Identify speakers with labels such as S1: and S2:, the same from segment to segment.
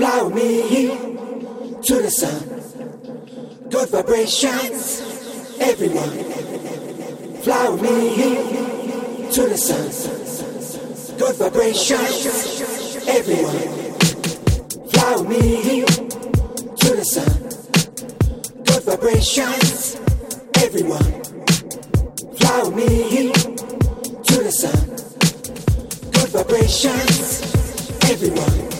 S1: Fly with me to the sun. Good vibrations, everyone. Fly with me to the sun. Good vibrations, everyone. Fly with me to the sun. Good vibrations, everyone. Fly with me to the sun. Good vibrations, everyone.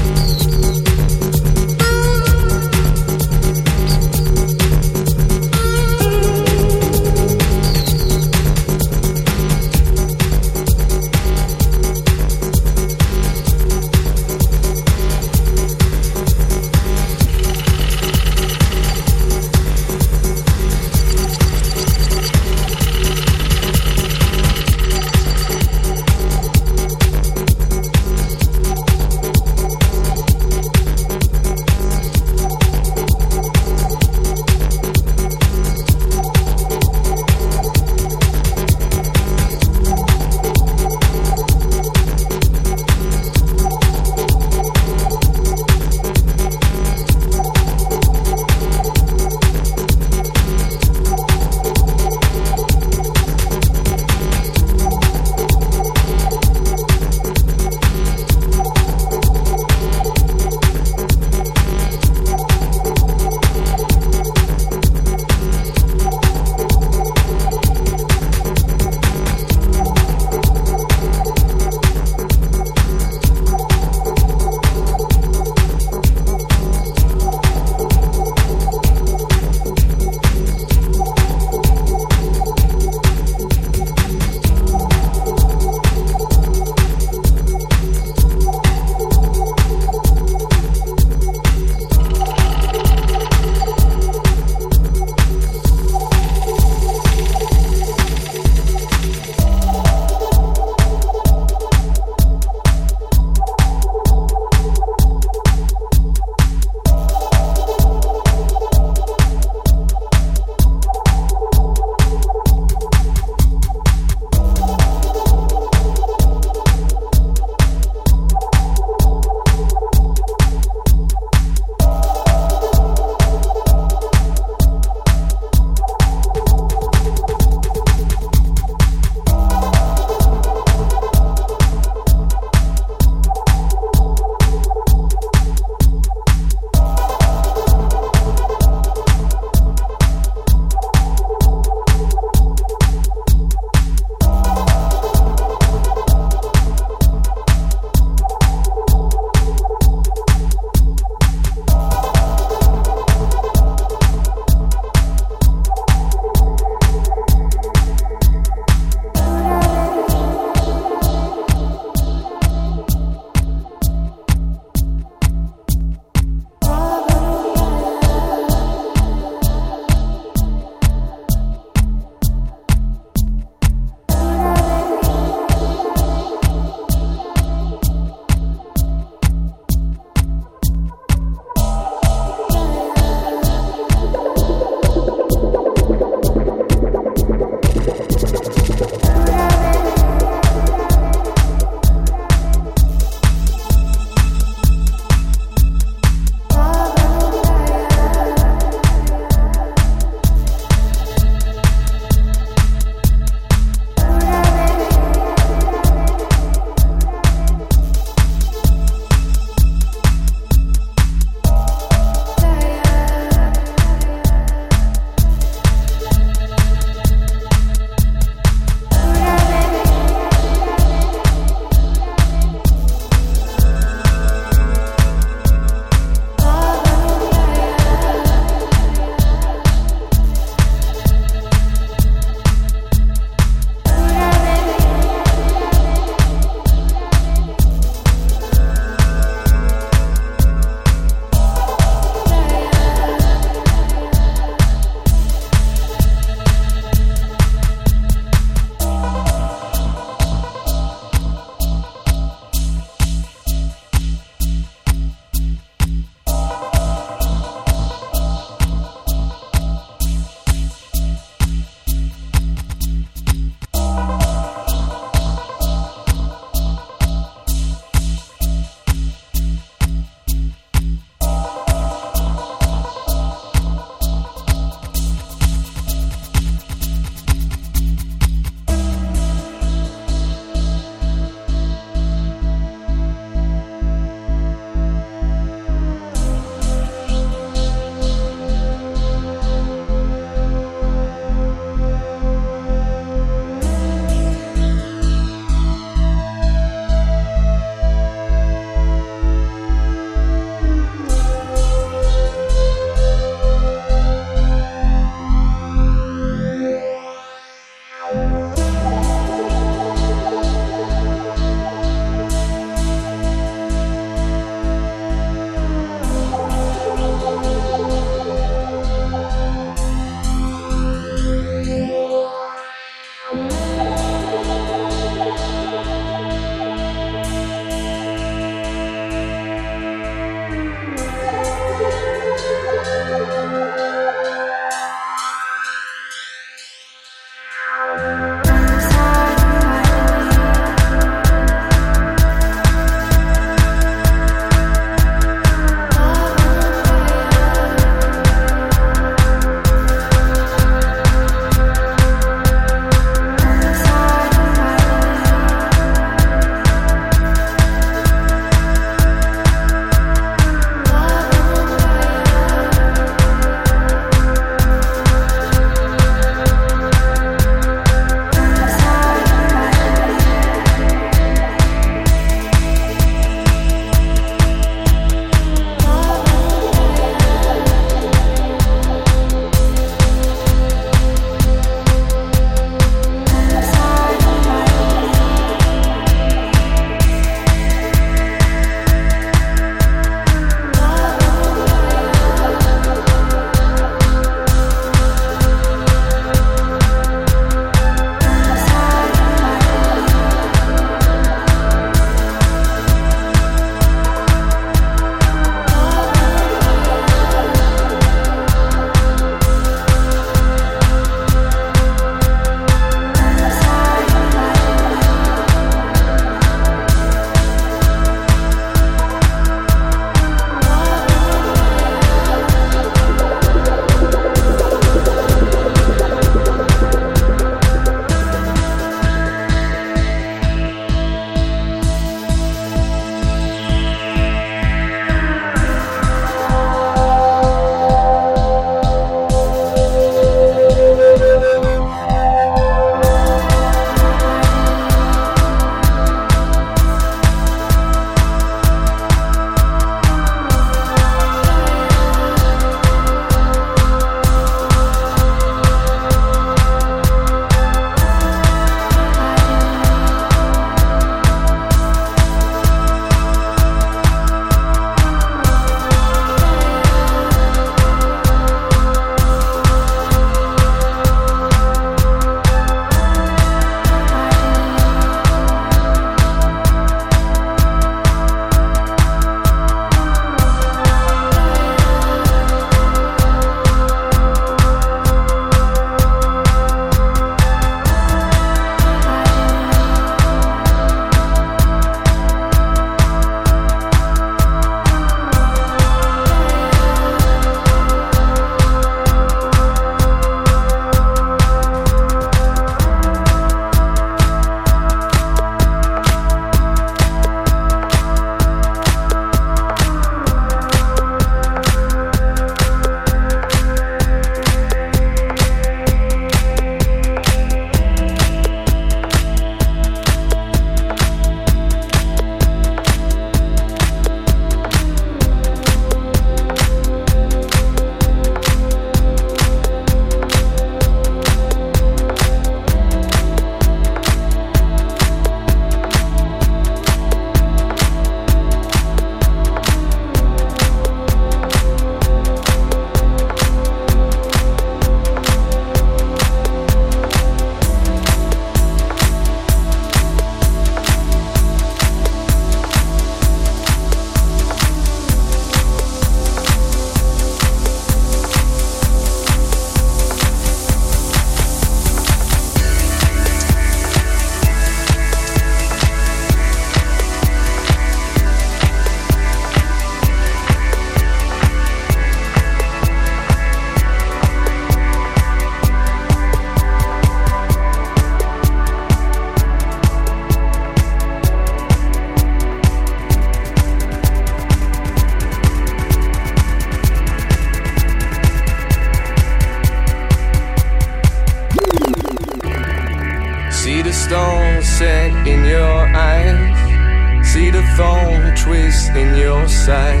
S2: sunset in your eyes, see the thorn twist in your side,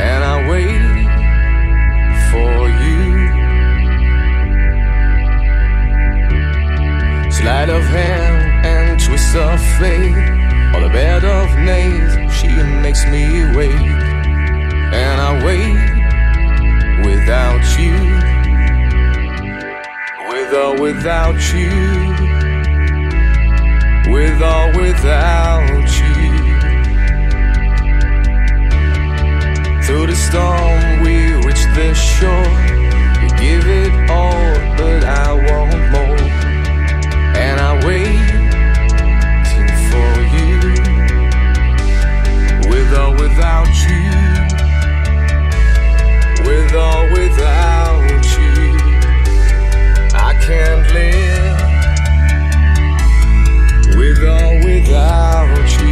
S2: and I wait for you. Slide of hand and twist of fate, on a bed of nails, she makes me wait, and I wait without you, with or without you with or without you. Through the storm, we reach the shore. You give it all, but I want more. And I wait for you, with or without you, with or without you. I can't live or without you.